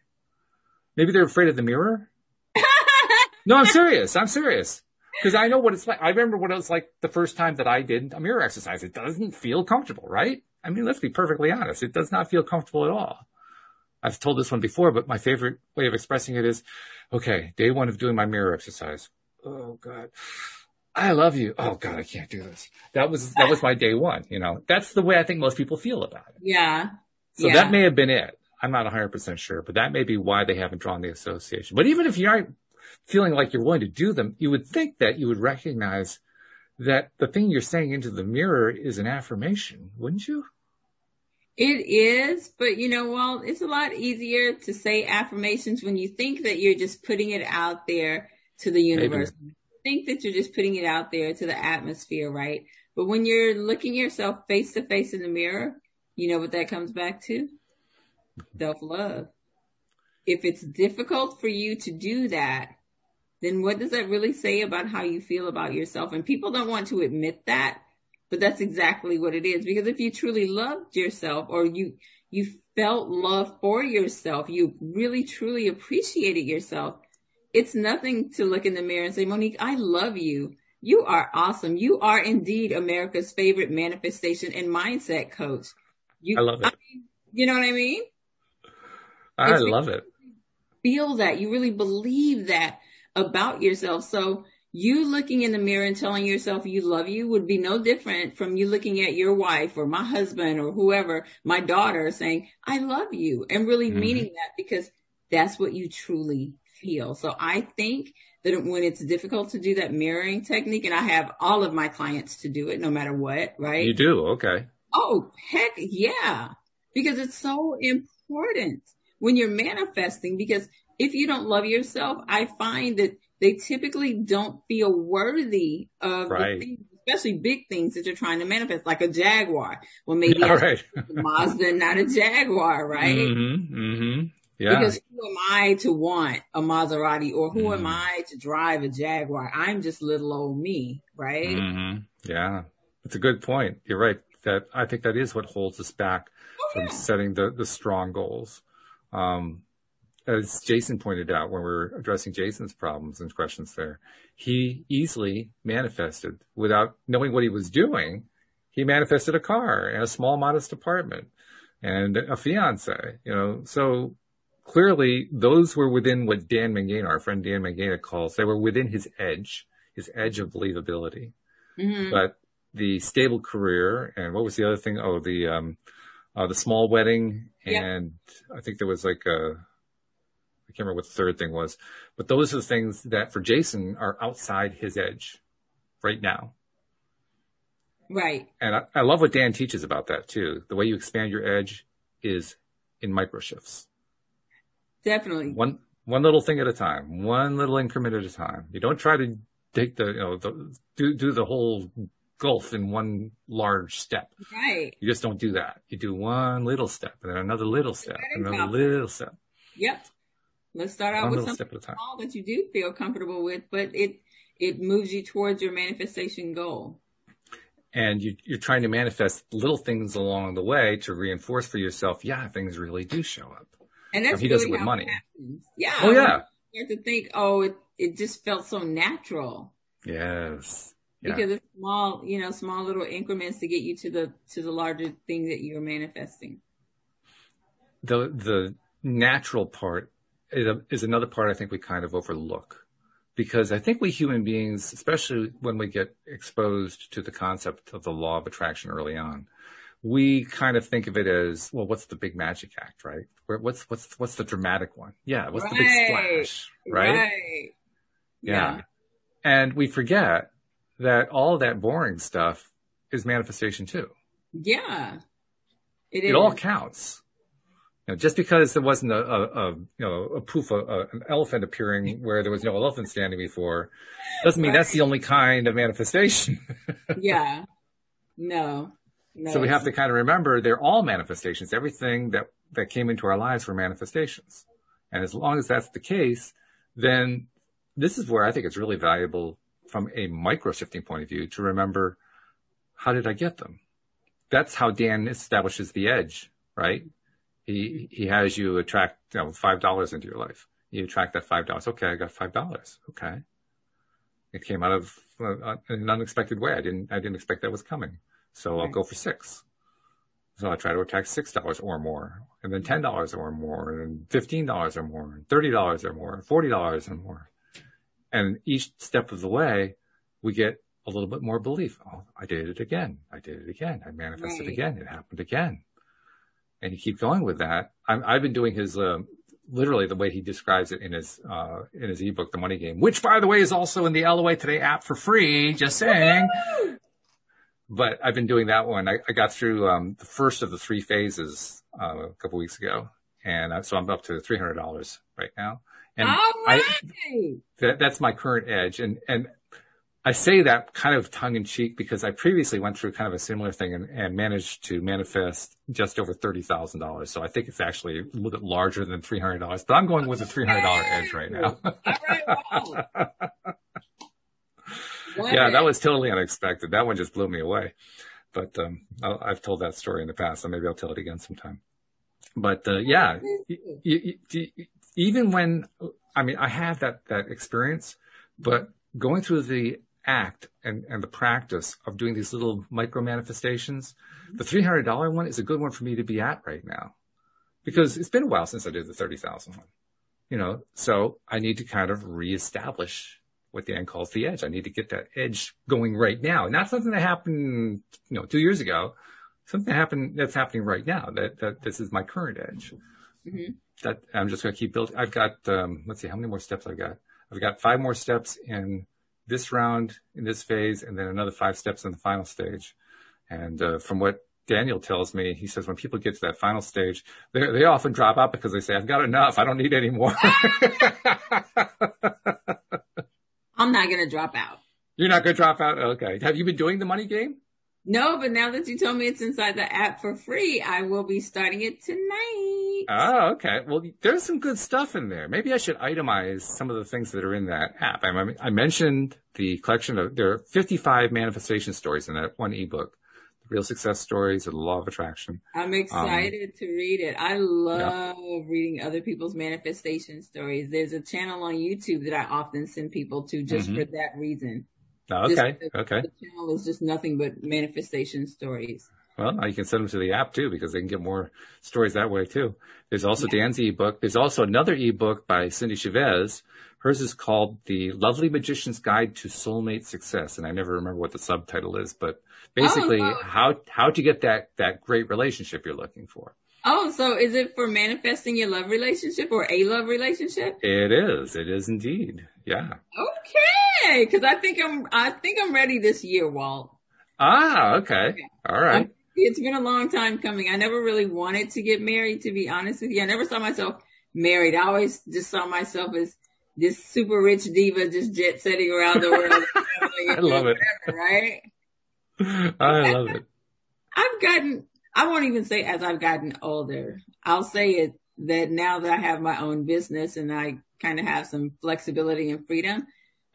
Maybe they're afraid of the mirror. no, I'm serious. I'm serious. Because I know what it's like. I remember what it was like the first time that I did a mirror exercise. It doesn't feel comfortable, right? I mean, let's be perfectly honest. It does not feel comfortable at all. I've told this one before, but my favorite way of expressing it is, okay, day one of doing my mirror exercise. Oh God. I love you. Oh God, I can't do this. That was, that was my day one, you know, that's the way I think most people feel about it. Yeah. So yeah. that may have been it. I'm not 100% sure, but that may be why they haven't drawn the association. But even if you aren't feeling like you're willing to do them, you would think that you would recognize that the thing you're saying into the mirror is an affirmation, wouldn't you? It is, but you know, well, it's a lot easier to say affirmations when you think that you're just putting it out there to the universe. Think that you're just putting it out there to the atmosphere, right? But when you're looking yourself face to face in the mirror, you know what that comes back to? Self love. If it's difficult for you to do that, then what does that really say about how you feel about yourself? And people don't want to admit that but that's exactly what it is. Because if you truly loved yourself or you, you felt love for yourself, you really truly appreciated yourself, it's nothing to look in the mirror and say, Monique, I love you. You are awesome. You are indeed America's favorite manifestation and mindset coach. You, I love it. I mean, you know what I mean? I it's love it. Feel that. You really believe that about yourself. So you looking in the mirror and telling yourself you love you would be no different from you looking at your wife or my husband or whoever, my daughter saying, I love you and really mm-hmm. meaning that because that's what you truly feel. So I think that when it's difficult to do that mirroring technique, and I have all of my clients to do it no matter what, right? You do. Okay. Oh, heck yeah. Because it's so important when you're manifesting because if you don't love yourself, I find that they typically don't feel worthy of right. things, especially big things that you're trying to manifest, like a Jaguar. Well, maybe right. Mazda, not a Jaguar, right? Mm-hmm, mm-hmm. Yeah. Because who am I to want a Maserati or who mm. am I to drive a Jaguar? I'm just little old me, right? Mm-hmm. Yeah. It's a good point. You're right. That I think that is what holds us back oh, from yeah. setting the, the strong goals. Um, as Jason pointed out when we were addressing Jason's problems and questions there, he easily manifested without knowing what he was doing. He manifested a car and a small, modest apartment and a fiance, you know, so clearly those were within what Dan Mangena, our friend Dan Mangena calls, they were within his edge, his edge of believability. Mm-hmm. But the stable career and what was the other thing? Oh, the, um, uh, the small wedding. And I think there was like a, can't remember what the third thing was, but those are the things that for Jason are outside his edge right now. Right. And I, I love what Dan teaches about that too. The way you expand your edge is in micro shifts. Definitely. One, one little thing at a time, one little increment at a time. You don't try to take the, you know, the, do, do the whole gulf in one large step. Right. You just don't do that. You do one little step and then another little step, And then another little step. Yep. Let's start out One with something small that you do feel comfortable with, but it it moves you towards your manifestation goal. And you, you're trying to manifest little things along the way to reinforce for yourself, yeah, things really do show up. And that's he really does it with money. Yeah. Oh yeah. You have to think, oh, it, it just felt so natural. Yes. Yeah. Because it's small, you know, small little increments to get you to the to the larger thing that you're manifesting. The the natural part is another part I think we kind of overlook because I think we human beings, especially when we get exposed to the concept of the law of attraction early on, we kind of think of it as, well, what's the big magic act, right? What's, what's, what's the dramatic one? Yeah. What's right. the big splash, right? right. Yeah. yeah. And we forget that all that boring stuff is manifestation too. Yeah. It, it all counts. You know, just because there wasn't a, a, a you know a poof a, uh, an elephant appearing where there was no elephant standing before, doesn't mean right. that's the only kind of manifestation. yeah. No. No, so we have to kind of remember they're all manifestations. Everything that, that came into our lives were manifestations. And as long as that's the case, then this is where I think it's really valuable from a micro shifting point of view to remember how did I get them? That's how Dan establishes the edge, right? He, he has you attract, you know, $5 into your life. You attract that $5. Okay. I got $5. Okay. It came out of uh, an unexpected way. I didn't, I didn't expect that was coming. So I'll go for six. So I try to attract six dollars or more, and then ten dollars or more, and fifteen dollars or more, and thirty dollars or more, forty dollars or more. And each step of the way, we get a little bit more belief. Oh, I did it again. I did it again. I manifested right. again. It happened again. And you keep going with that. i have been doing his, uh, literally the way he describes it in his, uh, in his ebook, The Money Game, which by the way is also in the LOA Today app for free. Just saying. but I've been doing that one. I, I got through um, the first of the three phases uh, a couple weeks ago, and I, so I'm up to three hundred dollars right now. And right. I, that, that's my current edge, and and I say that kind of tongue in cheek because I previously went through kind of a similar thing and, and managed to manifest just over thirty thousand dollars. So I think it's actually a little bit larger than three hundred dollars, but I'm going with a three hundred dollar edge right now. All right, wow. yeah, that was totally unexpected. That one just blew me away. But um, i have told that story in the past, so maybe I'll tell it again sometime. But uh, yeah, even when I mean I have that that experience, but going through the act and, and the practice of doing these little micro manifestations, the three hundred dollar one is a good one for me to be at right now, because it's been a while since I did the thirty thousand one. You know, so I need to kind of reestablish what Dan calls the edge. I need to get that edge going right now. Not something that happened, you know, two years ago. Something that happened that's happening right now. That that this is my current edge. Mm-hmm. That I'm just going to keep building. I've got um, let's see how many more steps I've got. I've got five more steps in this round in this phase, and then another five steps in the final stage. And uh, from what Daniel tells me, he says when people get to that final stage, they they often drop out because they say, "I've got enough. I don't need any more." I'm not going to drop out. You're not going to drop out? Okay. Have you been doing the money game? No, but now that you told me it's inside the app for free, I will be starting it tonight. Oh, okay. Well, there's some good stuff in there. Maybe I should itemize some of the things that are in that app. I, I mentioned the collection of, there are 55 manifestation stories in that one ebook The real success stories of the law of attraction. I'm excited um, to read it. I love yeah. reading other people's manifestation stories. There's a channel on YouTube that I often send people to just mm-hmm. for that reason. Oh, okay. okay. The channel is just nothing but manifestation stories. Well, now you can send them to the app too because they can get more stories that way too. There's also yeah. Dan's ebook. There's also another ebook by Cindy Chavez. Hers is called The Lovely Magician's Guide to Soulmate Success. And I never remember what the subtitle is, but oh, basically oh, how, how to get that, that great relationship you're looking for. Oh, so is it for manifesting your love relationship or a love relationship? It is. It is indeed. Yeah. Okay. Cause I think I'm, I think I'm ready this year, Walt. Ah, okay. okay. All right. It's been a long time coming. I never really wanted to get married, to be honest with you. I never saw myself married. I always just saw myself as this super rich diva just jet setting around the world. I love it. Right? I love it. I've gotten, I won't even say as I've gotten older. I'll say it that now that I have my own business and I kind of have some flexibility and freedom,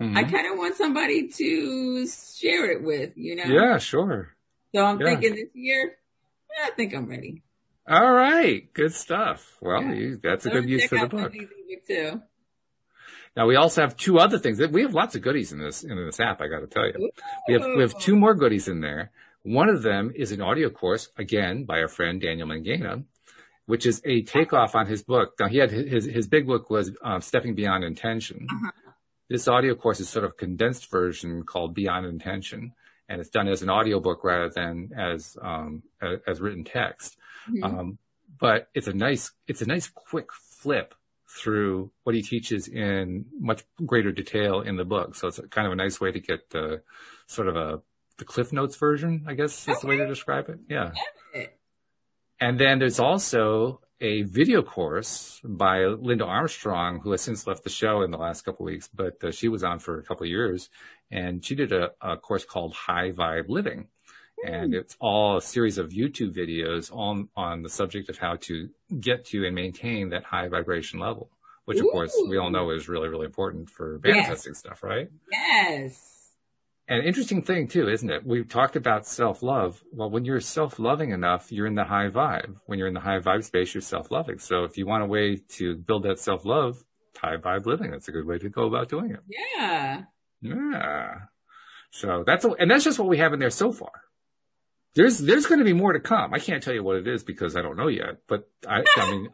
mm-hmm. I kind of want somebody to share it with, you know? Yeah, sure. So I'm yeah. thinking this year, I think I'm ready. All right. Good stuff. Well, yeah. you, that's a so good use for the book. Too. Now we also have two other things. We have lots of goodies in this in this app. I got to tell you, we have we have two more goodies in there. One of them is an audio course again by our friend Daniel Mangena, which is a takeoff on his book. Now he had his his big book was um, Stepping Beyond Intention. Uh-huh. This audio course is sort of a condensed version called Beyond Intention, and it's done as an audio book rather than as um, as, as written text. Mm-hmm. Um, but it's a nice it's a nice quick flip through what he teaches in much greater detail in the book. So it's kind of a nice way to get the sort of a the Cliff Notes version, I guess is okay. the way to describe it. Yeah. And then there's also a video course by Linda Armstrong, who has since left the show in the last couple of weeks, but uh, she was on for a couple of years, and she did a, a course called High Vibe Living, and it's all a series of YouTube videos on on the subject of how to get to and maintain that high vibration level, which of Ooh. course we all know is really really important for manifesting yes. stuff, right? Yes. And interesting thing too, isn't it? We've talked about self-love. Well, when you're self-loving enough, you're in the high vibe. When you're in the high vibe space, you're self-loving. So if you want a way to build that self-love, high vibe living, that's a good way to go about doing it. Yeah. Yeah. So that's, a, and that's just what we have in there so far. There's, there's going to be more to come. I can't tell you what it is because I don't know yet, but I, I mean,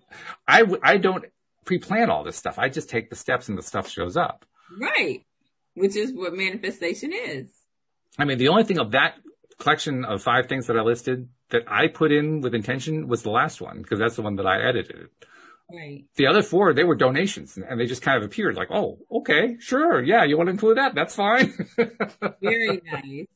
I, I don't pre-plan all this stuff. I just take the steps and the stuff shows up. Right which is what manifestation is. I mean, the only thing of that collection of five things that I listed that I put in with intention was the last one because that's the one that I edited. Right. The other four, they were donations and they just kind of appeared like, oh, okay, sure. Yeah. You want to include that? That's fine. Very nice.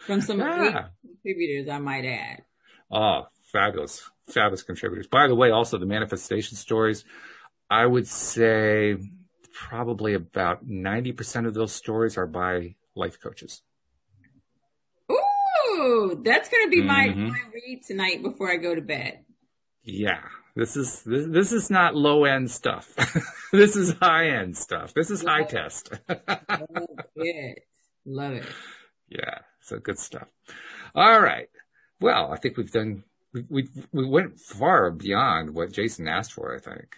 From some yeah. contributors, I might add. Oh, fabulous. Fabulous contributors. By the way, also the manifestation stories, I would say probably about 90% of those stories are by life coaches. Ooh, that's going to be my, mm-hmm. my read tonight before I go to bed. Yeah. This is, this, this is not low end stuff. this is high end stuff. This is Love high it. test. Love it. Love it. Yeah. So good stuff. All right. Well, I think we've done, we, we, we went far beyond what Jason asked for, I think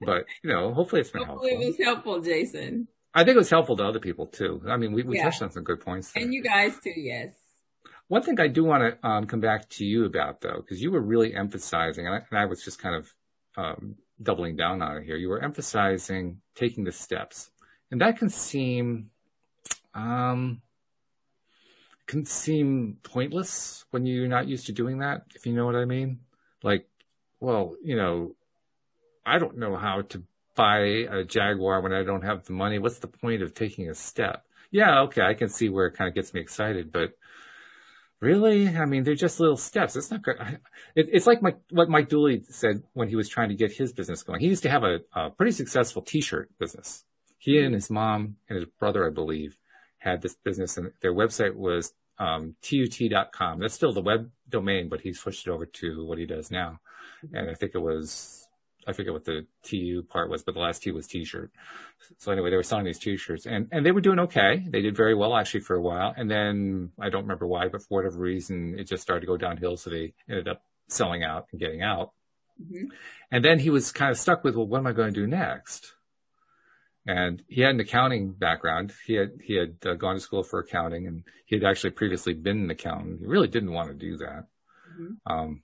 but you know, hopefully it's been hopefully helpful. it was helpful, Jason. I think it was helpful to other people too. I mean, we, we yeah. touched on some good points. There. And you guys too, yes. One thing I do want to um, come back to you about though, because you were really emphasizing, and I, and I was just kind of um, doubling down on it here. You were emphasizing taking the steps, and that can seem, um, can seem pointless when you're not used to doing that. If you know what I mean, like, well, you know, I don't know how to buy a Jaguar when I don't have the money. What's the point of taking a step? Yeah, okay, I can see where it kind of gets me excited, but really, I mean, they're just little steps. It's not good. It, it's like Mike, what Mike Dooley said when he was trying to get his business going. He used to have a, a pretty successful T-shirt business. He and his mom and his brother, I believe, had this business, and their website was um, tut.com. That's still the web domain, but he switched it over to what he does now. And I think it was I forget what the TU part was, but the last T was t-shirt. So anyway, they were selling these t-shirts and, and they were doing okay. They did very well actually for a while. And then I don't remember why, but for whatever reason, it just started to go downhill. So they ended up selling out and getting out. Mm-hmm. And then he was kind of stuck with, well, what am I going to do next? And he had an accounting background. He had, he had uh, gone to school for accounting and he had actually previously been an accountant. He really didn't want to do that. Mm-hmm. Um,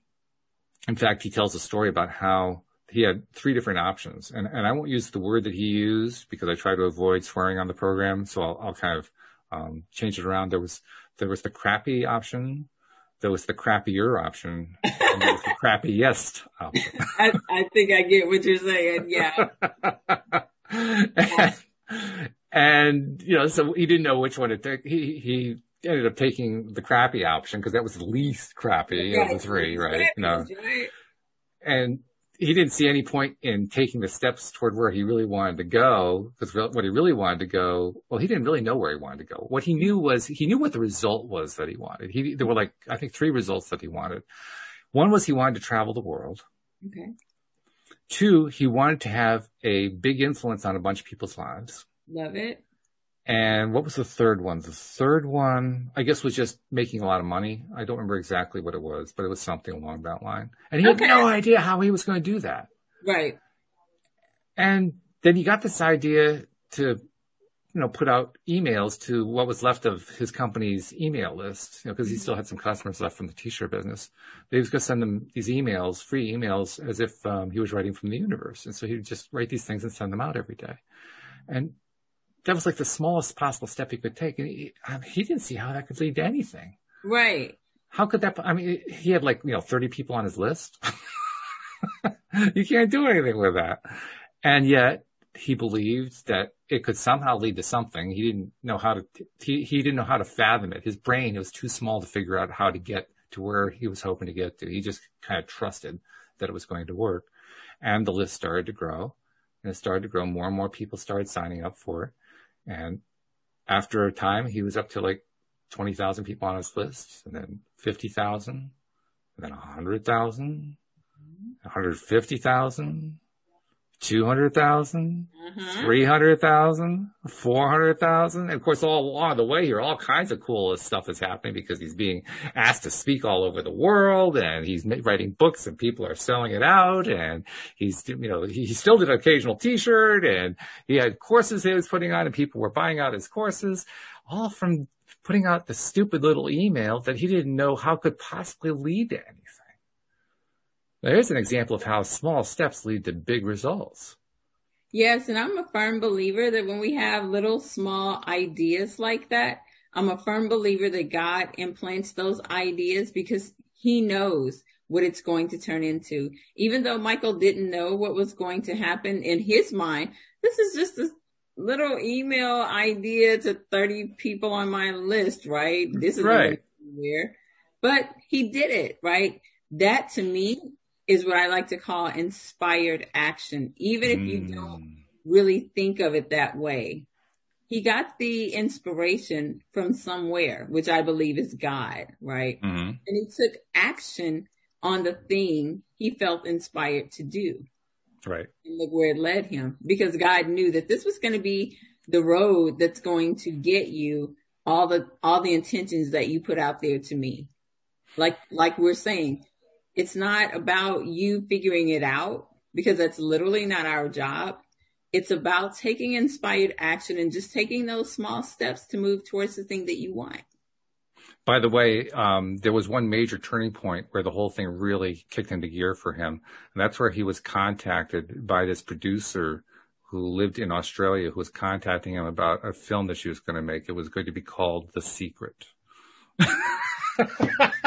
in fact, he tells a story about how he had three different options, and and I won't use the word that he used because I try to avoid swearing on the program, so I'll, I'll kind of um, change it around. There was there was the crappy option, there was the crappier option, and there was the crappiest option. I, I think I get what you're saying. Yeah. and, and, you know, so he didn't know which one to take. He he ended up taking the crappy option because that was the least crappy of the three, right? You know, and he didn't see any point in taking the steps toward where he really wanted to go because what he really wanted to go, well, he didn't really know where he wanted to go. What he knew was he knew what the result was that he wanted. He, there were like, I think three results that he wanted. One was he wanted to travel the world. Okay. Two, he wanted to have a big influence on a bunch of people's lives. Love it. And what was the third one? The third one, I guess, was just making a lot of money. I don't remember exactly what it was, but it was something along that line. And he okay. had no idea how he was going to do that. Right. And then he got this idea to, you know, put out emails to what was left of his company's email list, you know, because he still had some customers left from the t-shirt business. He was going to send them these emails, free emails, as if um, he was writing from the universe. And so he would just write these things and send them out every day. And that was like the smallest possible step he could take. And he, I mean, he didn't see how that could lead to anything. Right. How could that, I mean, he had like, you know, 30 people on his list. you can't do anything with that. And yet he believed that it could somehow lead to something. He didn't know how to, he, he didn't know how to fathom it. His brain was too small to figure out how to get to where he was hoping to get to. He just kind of trusted that it was going to work. And the list started to grow and it started to grow. More and more people started signing up for it. And after a time, he was up to like 20,000 people on his list and then 50,000 and then 100,000, 150,000, 200,000, mm-hmm. 300,000, 400,000. Of course, all along the way here, all kinds of cool stuff is happening because he's being asked to speak all over the world and he's writing books and people are selling it out and he's, you know, he still did an occasional t-shirt and he had courses he was putting on and people were buying out his courses all from putting out the stupid little email that he didn't know how could possibly lead to anything. There's an example of how small steps lead to big results. Yes, and I'm a firm believer that when we have little small ideas like that, I'm a firm believer that God implants those ideas because he knows what it's going to turn into. Even though Michael didn't know what was going to happen in his mind, this is just a little email idea to 30 people on my list, right? This is right. But he did it, right? That to me is what I like to call inspired action, even if you don't mm. really think of it that way. He got the inspiration from somewhere, which I believe is God, right? Mm-hmm. And he took action on the thing he felt inspired to do. Right. And look where it led him because God knew that this was going to be the road that's going to get you all the, all the intentions that you put out there to me. Like, like we're saying, it's not about you figuring it out because that's literally not our job. It's about taking inspired action and just taking those small steps to move towards the thing that you want. By the way, um, there was one major turning point where the whole thing really kicked into gear for him. And that's where he was contacted by this producer who lived in Australia who was contacting him about a film that she was going to make. It was going to be called The Secret.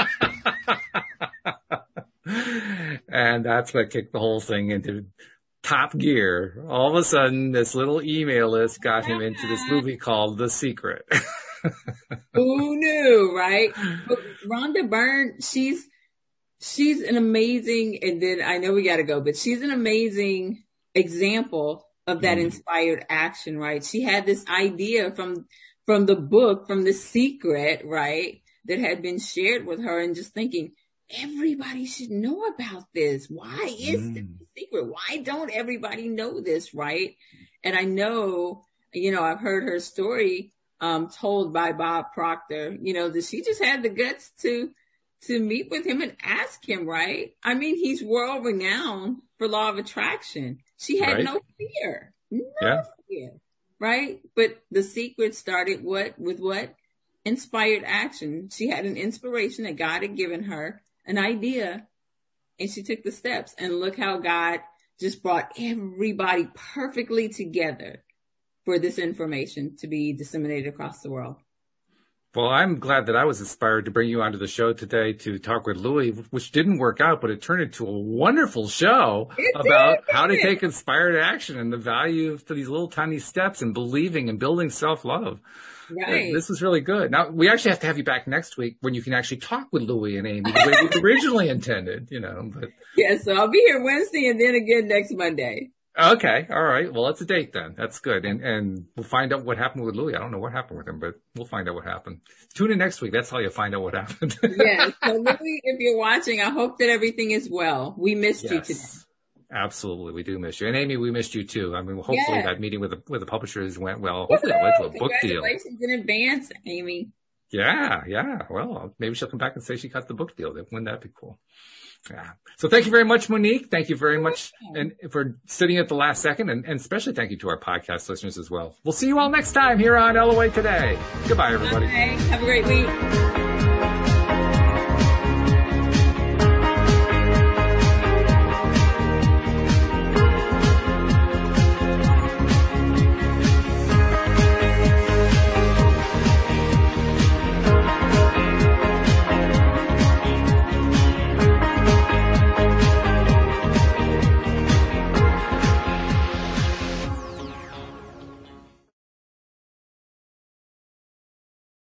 and that's what kicked the whole thing into top gear. All of a sudden, this little email list got him into this movie called The Secret. Who knew, right? But Rhonda Byrne, she's she's an amazing, and then I know we got to go, but she's an amazing example of that mm. inspired action, right? She had this idea from from the book, from The Secret, right, that had been shared with her, and just thinking, everybody should know about this. Why is mm. this secret? Why don't everybody know this? Right. And I know, you know, I've heard her story, um, told by Bob Proctor, you know, that she just had the guts to, to meet with him and ask him, right? I mean, he's world renowned for law of attraction. She had right. no fear, no yeah. fear, right? But the secret started what with what? Inspired action. She had an inspiration that God had given her an idea and she took the steps and look how God just brought everybody perfectly together for this information to be disseminated across the world. Well, I'm glad that I was inspired to bring you onto the show today to talk with Louis, which didn't work out, but it turned into a wonderful show it about did. how to take inspired action and the value of these little tiny steps and believing and building self-love. Right. This was really good. Now we actually have to have you back next week when you can actually talk with Louis and Ami the way we originally intended, you know. But yeah, so I'll be here Wednesday and then again next Monday. Okay, all right. Well, that's a date then. That's good, and and we'll find out what happened with Louis. I don't know what happened with him, but we'll find out what happened. Tune in next week. That's how you find out what happened. yes. So Louis, if you're watching, I hope that everything is well. We missed yes. you today. Absolutely, we do miss you, and Ami, we missed you too. I mean, hopefully yeah. that meeting with the with the publishers went well. Hopefully that led to a book deal. Congratulations in advance, Ami. Yeah, yeah. Well, maybe she'll come back and say she got the book deal. Wouldn't that be cool? Yeah. So thank you very much, Monique. Thank you very much and for sitting at the last second, and, and especially thank you to our podcast listeners as well. We'll see you all next time here on LOA Today. Goodbye, everybody. Bye. Have a great week.